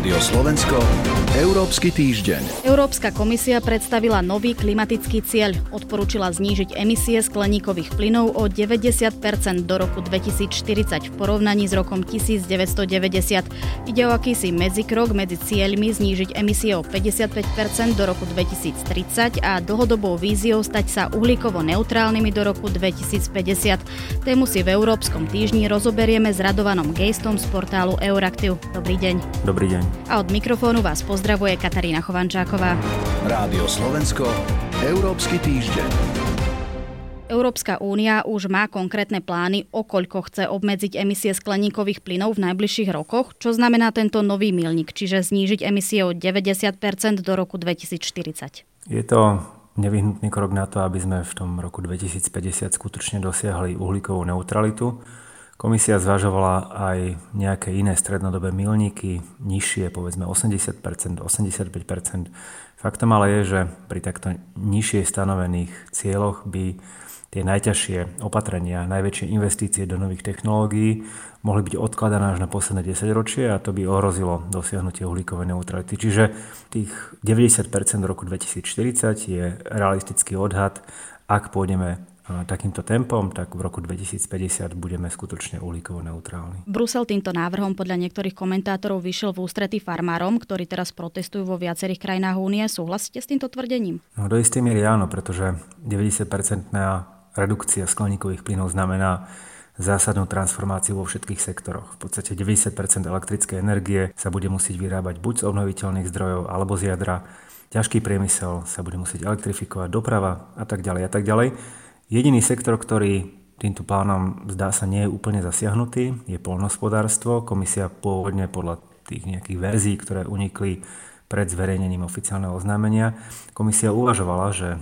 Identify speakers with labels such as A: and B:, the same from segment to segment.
A: Rádio Slovensko, Európsky týždeň.
B: Európska komisia predstavila nový klimatický cieľ. Odporúčila znížiť emisie skleníkových plynov o 90% do roku 2040 v porovnaní s rokom 1990. Ide o akýsi medzikrok medzi cieľmi znížiť emisie o 55% do roku 2030 a dlhodobou víziou stať sa uhlíkovo neutrálnymi do roku 2050. Tému si v Európskom týždni rozoberieme s Radovanom Gejstom z portálu Euraktiv. Dobrý deň.
C: Dobrý deň.
B: A od mikrofónu vás pozdravuje Katarína Chovančáková.
A: Rádio Slovensko, Európsky týždeň.
B: Európska únia už má konkrétne plány, o koľko chce obmedziť emisie skleníkových plynov v najbližších rokoch, čo znamená tento nový milník, čiže znížiť emisie o 90% do roku 2040.
C: Je to nevyhnutný krok na to, aby sme v tom roku 2050 skutočne dosiahli uhlíkovú neutralitu Komisia zvažovala aj nejaké iné strednodobé milníky, nižšie, povedzme 80%, 85%. Faktom ale je, že pri takto nižšie stanovených cieľoch by tie najťažšie opatrenia, najväčšie investície do nových technológií mohli byť odkladané až na posledné 10 ročie a to by ohrozilo dosiahnutie uhlíkovej neutrality. Čiže tých 90% v roku 2040 je realistický odhad, ak pôjdeme takýmto tempom, tak v roku 2050 budeme skutočne uhlíkovo neutrálni.
B: Brusel týmto návrhom podľa niektorých komentátorov vyšiel v ústretí farmárom, ktorí teraz protestujú vo viacerých krajinách únie. Súhlasíte s týmto tvrdením?
C: No, do istej miery áno, pretože 90-percentná redukcia skleníkových plynov znamená zásadnú transformáciu vo všetkých sektoroch. V podstate 90% elektrickej energie sa bude musieť vyrábať buď z obnoviteľných zdrojov alebo z jadra. Ťažký priemysel sa bude musieť elektrifikovať, doprava a tak ďalej a tak ďalej. Jediný sektor, ktorý týmto plánom zdá sa nie je úplne zasiahnutý, je polnospodárstvo. Komisia pôvodne podľa tých nejakých verzií, ktoré unikli pred zverejnením oficiálneho oznámenia, komisia uvažovala, že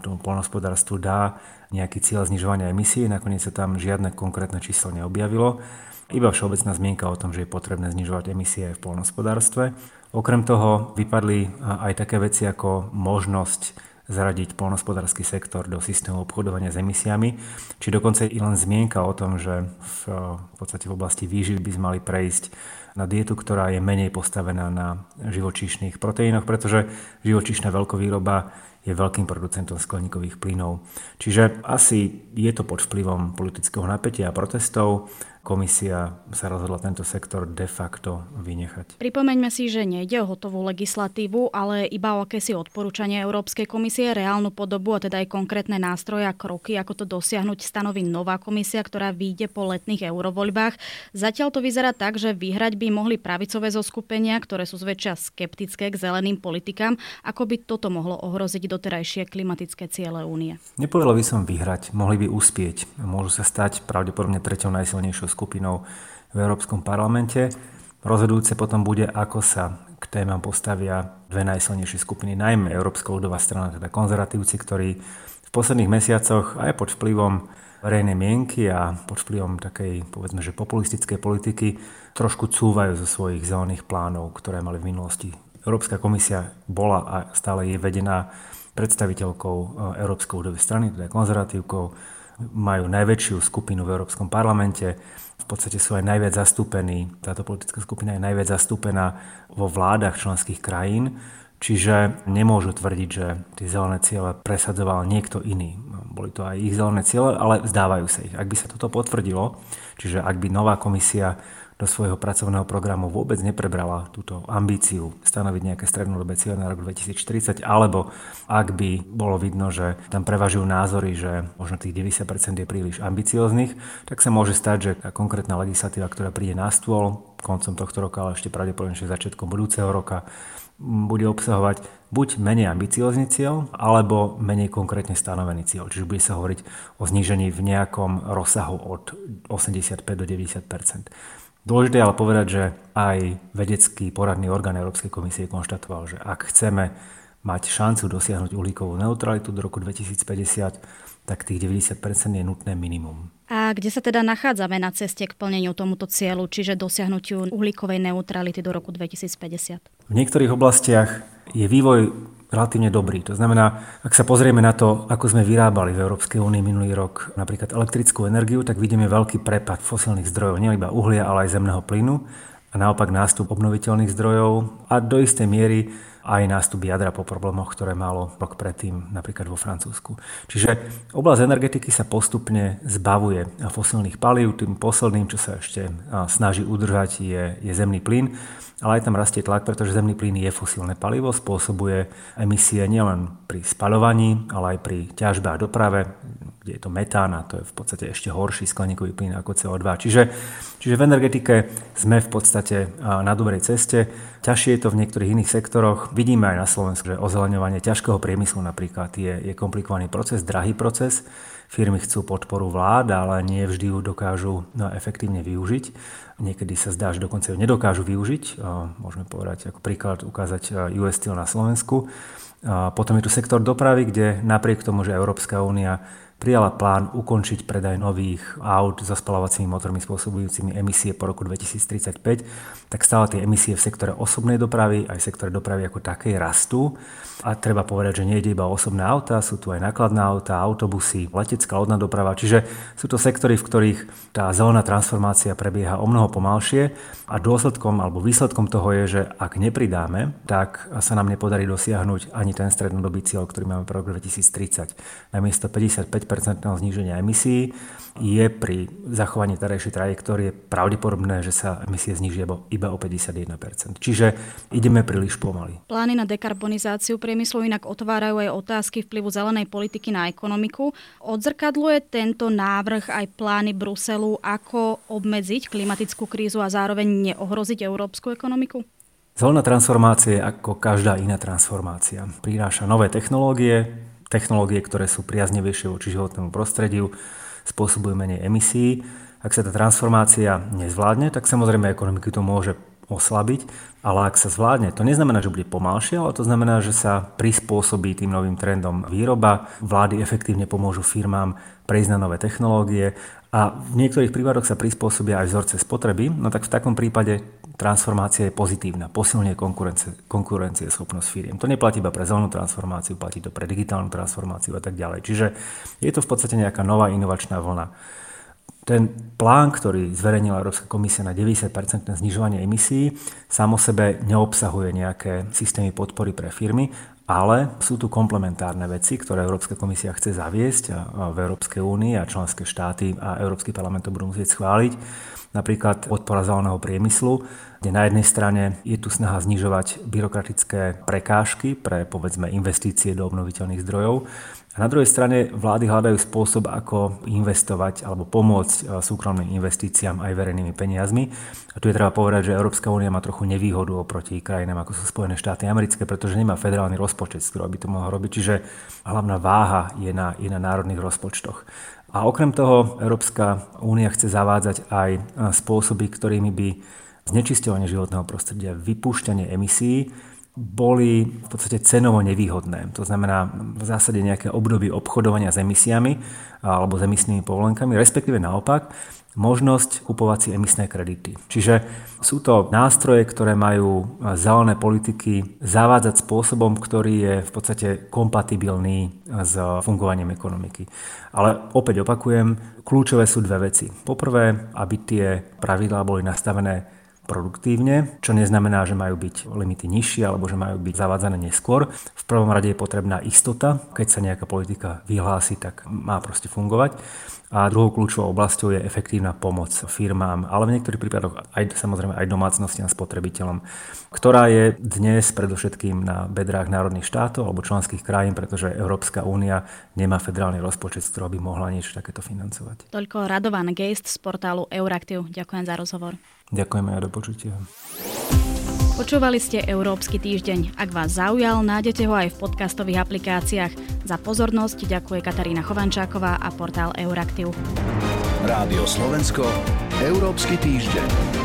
C: tomu polnospodárstvu dá nejaký cieľ znižovania emisí, nakoniec sa tam žiadne konkrétne číslo neobjavilo. Iba všeobecná zmienka o tom, že je potrebné znižovať emisie aj v polnospodárstve. Okrem toho vypadli aj také veci ako možnosť zaradiť polnospodársky sektor do systému obchodovania s emisiami, či dokonca i len zmienka o tom, že v, v podstate v oblasti výživy by sme mali prejsť na dietu, ktorá je menej postavená na živočíšnych proteínoch, pretože živočíšna veľkovýroba je veľkým producentom skleníkových plynov. Čiže asi je to pod vplyvom politického napätia a protestov komisia sa rozhodla tento sektor de facto vynechať.
B: Pripomeňme si, že nejde o hotovú legislatívu, ale iba o akési odporúčanie Európskej komisie, reálnu podobu a teda aj konkrétne nástroje a kroky, ako to dosiahnuť, stanoví nová komisia, ktorá vyjde po letných eurovoľbách. Zatiaľ to vyzerá tak, že vyhrať by mohli pravicové zoskupenia, ktoré sú zväčšia skeptické k zeleným politikám. Ako by toto mohlo ohroziť doterajšie klimatické ciele únie?
C: Nepovedal by som vyhrať, mohli by uspieť. Môžu sa stať pravdepodobne treťou najsilnejšou skupinou v Európskom parlamente. Rozhodujúce potom bude, ako sa k témam postavia dve najsilnejšie skupiny, najmä Európska ľudová strana, teda konzervatívci, ktorí v posledných mesiacoch aj pod vplyvom verejnej mienky a pod vplyvom takej, povedzme, že populistickej politiky trošku cúvajú zo svojich zelených plánov, ktoré mali v minulosti. Európska komisia bola a stále je vedená predstaviteľkou e, Európskej ľudovej strany, teda konzervatívkou, majú najväčšiu skupinu v Európskom parlamente, v podstate sú aj najviac zastúpení, táto politická skupina je najviac zastúpená vo vládach členských krajín, čiže nemôžu tvrdiť, že tie zelené ciele presadzoval niekto iný. Boli to aj ich zelené ciele, ale vzdávajú sa ich. Ak by sa toto potvrdilo, čiže ak by nová komisia do svojho pracovného programu vôbec neprebrala túto ambíciu stanoviť nejaké strednodobé cieľe na rok 2040, alebo ak by bolo vidno, že tam prevažujú názory, že možno tých 90% je príliš ambicióznych, tak sa môže stať, že tá konkrétna legislatíva, ktorá príde na stôl koncom tohto roka, ale ešte pravdepodobne začiatkom budúceho roka, bude obsahovať buď menej ambiciózny cieľ, alebo menej konkrétne stanovený cieľ. Čiže bude sa hovoriť o znížení v nejakom rozsahu od 85 do 90 Dôležité ale povedať, že aj vedecký poradný orgán Európskej komisie konštatoval, že ak chceme mať šancu dosiahnuť uhlíkovú neutralitu do roku 2050, tak tých 90% je nutné minimum.
B: A kde sa teda nachádzame na ceste k plneniu tomuto cieľu, čiže dosiahnutiu uhlíkovej neutrality do roku 2050?
C: V niektorých oblastiach je vývoj relatívne dobrý. To znamená, ak sa pozrieme na to, ako sme vyrábali v Európskej únii minulý rok napríklad elektrickú energiu, tak vidíme veľký prepad fosilných zdrojov, nie iba uhlia, ale aj zemného plynu. A naopak nástup obnoviteľných zdrojov a do istej miery aj nástup jadra po problémoch, ktoré malo rok predtým napríklad vo Francúzsku. Čiže oblasť energetiky sa postupne zbavuje fosílnych palív. Tým posledným, čo sa ešte snaží udržať, je, je zemný plyn ale aj tam rastie tlak, pretože zemný plyn je fosílne palivo, spôsobuje emisie nielen pri spaľovaní, ale aj pri ťažbe a doprave, kde je to metán a to je v podstate ešte horší skleníkový plyn ako CO2. Čiže, čiže v energetike sme v podstate na dobrej ceste. Ťažšie je to v niektorých iných sektoroch. Vidíme aj na Slovensku, že ozeleňovanie ťažkého priemyslu napríklad je, je komplikovaný proces, drahý proces. Firmy chcú podporu vlád, ale nie vždy ju dokážu efektívne využiť. Niekedy sa zdá, že dokonca ju nedokážu využiť. Môžeme povedať ako príklad ukázať US Steel na Slovensku. Potom je tu sektor dopravy, kde napriek tomu, že Európska únia prijala plán ukončiť predaj nových aut so spalovacími motormi spôsobujúcimi emisie po roku 2035, tak stále tie emisie v sektore osobnej dopravy aj v sektore dopravy ako takej rastú. A treba povedať, že nie ide iba osobné auta, sú tu aj nákladné auta, autobusy, letecká lodná doprava, čiže sú to sektory, v ktorých tá zelená transformácia prebieha o mnoho pomalšie a dôsledkom alebo výsledkom toho je, že ak nepridáme, tak sa nám nepodarí dosiahnuť ani ten strednodobý cieľ, ktorý máme pre rok 2030. Namiesto 55 zníženia emisí je pri zachovaní terajšej trajektórie pravdepodobné, že sa emisie znižia iba o 51%. Čiže ideme príliš pomaly.
B: Plány na dekarbonizáciu priemyslu inak otvárajú aj otázky vplyvu zelenej politiky na ekonomiku. Odzrkadluje tento návrh aj plány Bruselu, ako obmedziť klimatickú krízu a zároveň neohroziť európsku ekonomiku?
C: Zelená transformácia je ako každá iná transformácia. Prináša nové technológie, technológie, ktoré sú priaznevejšie voči životnému prostrediu, spôsobujú menej emisí. Ak sa tá transformácia nezvládne, tak samozrejme ekonomiky to môže oslabiť, ale ak sa zvládne, to neznamená, že bude pomalšie, ale to znamená, že sa prispôsobí tým novým trendom výroba, vlády efektívne pomôžu firmám prejsť na nové technológie a v niektorých prípadoch sa prispôsobia aj vzorce spotreby, no tak v takom prípade transformácia je pozitívna, posilňuje konkurencie, konkurencie schopnosť firiem. To neplatí iba pre zelenú transformáciu, platí to pre digitálnu transformáciu a tak ďalej. Čiže je to v podstate nejaká nová inovačná vlna. Ten plán, ktorý zverejnila Európska komisia na 90% znižovanie emisí, sám o sebe neobsahuje nejaké systémy podpory pre firmy, ale sú tu komplementárne veci, ktoré Európska komisia chce zaviesť v Európskej únii a členské štáty a Európsky parlament to budú musieť schváliť napríklad podpora zeleného priemyslu, kde na jednej strane je tu snaha znižovať byrokratické prekážky pre povedzme investície do obnoviteľných zdrojov a na druhej strane vlády hľadajú spôsob, ako investovať alebo pomôcť e, súkromným investíciám aj verejnými peniazmi. A tu je treba povedať, že Európska únia má trochu nevýhodu oproti krajinám ako sú Spojené štáty americké, pretože nemá federálny rozpočet, z ktorého by to mohlo robiť. Čiže hlavná váha je na, je na národných rozpočtoch. A okrem toho Európska únia chce zavádzať aj e, spôsoby, ktorými by znečisťovanie životného prostredia, vypúšťanie emisí boli v podstate cenovo nevýhodné. To znamená v zásade nejaké obdobie obchodovania s emisiami alebo s emisnými povolenkami, respektíve naopak možnosť kupovať si emisné kredity. Čiže sú to nástroje, ktoré majú zelené politiky zavádzať spôsobom, ktorý je v podstate kompatibilný s fungovaním ekonomiky. Ale opäť opakujem, kľúčové sú dve veci. Poprvé, aby tie pravidlá boli nastavené produktívne, čo neznamená, že majú byť limity nižšie alebo že majú byť zavádzané neskôr. V prvom rade je potrebná istota, keď sa nejaká politika vyhlási, tak má proste fungovať. A druhou kľúčovou oblasťou je efektívna pomoc firmám, ale v niektorých prípadoch aj samozrejme aj domácnostiam spotrebiteľom, ktorá je dnes predovšetkým na bedrách národných štátov alebo členských krajín, pretože Európska únia nemá federálny rozpočet, z ktorého by mohla niečo takéto financovať.
B: Toľko Radovan Geist z portálu Euraktiv. Ďakujem za rozhovor.
C: Ďakujeme aj do počutia.
B: Počúvali ste Európsky týždeň. Ak vás zaujal, nájdete ho aj v podcastových aplikáciách. Za pozornosť ďakuje Katarína Chovančáková a portál Euraktiv.
A: Rádio Slovensko, Európsky týždeň.